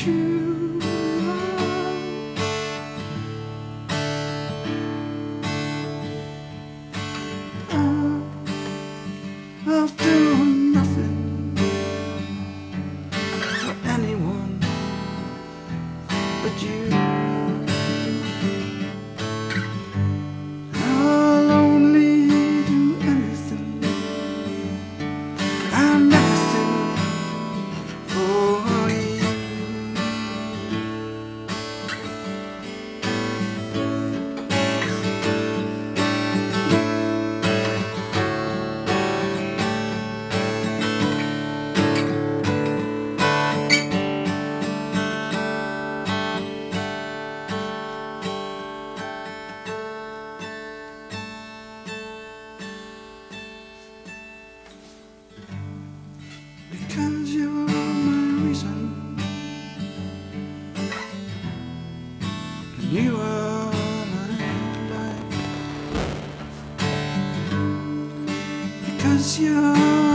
true love. Love, love nothing for anyone but you. You are my away because you're.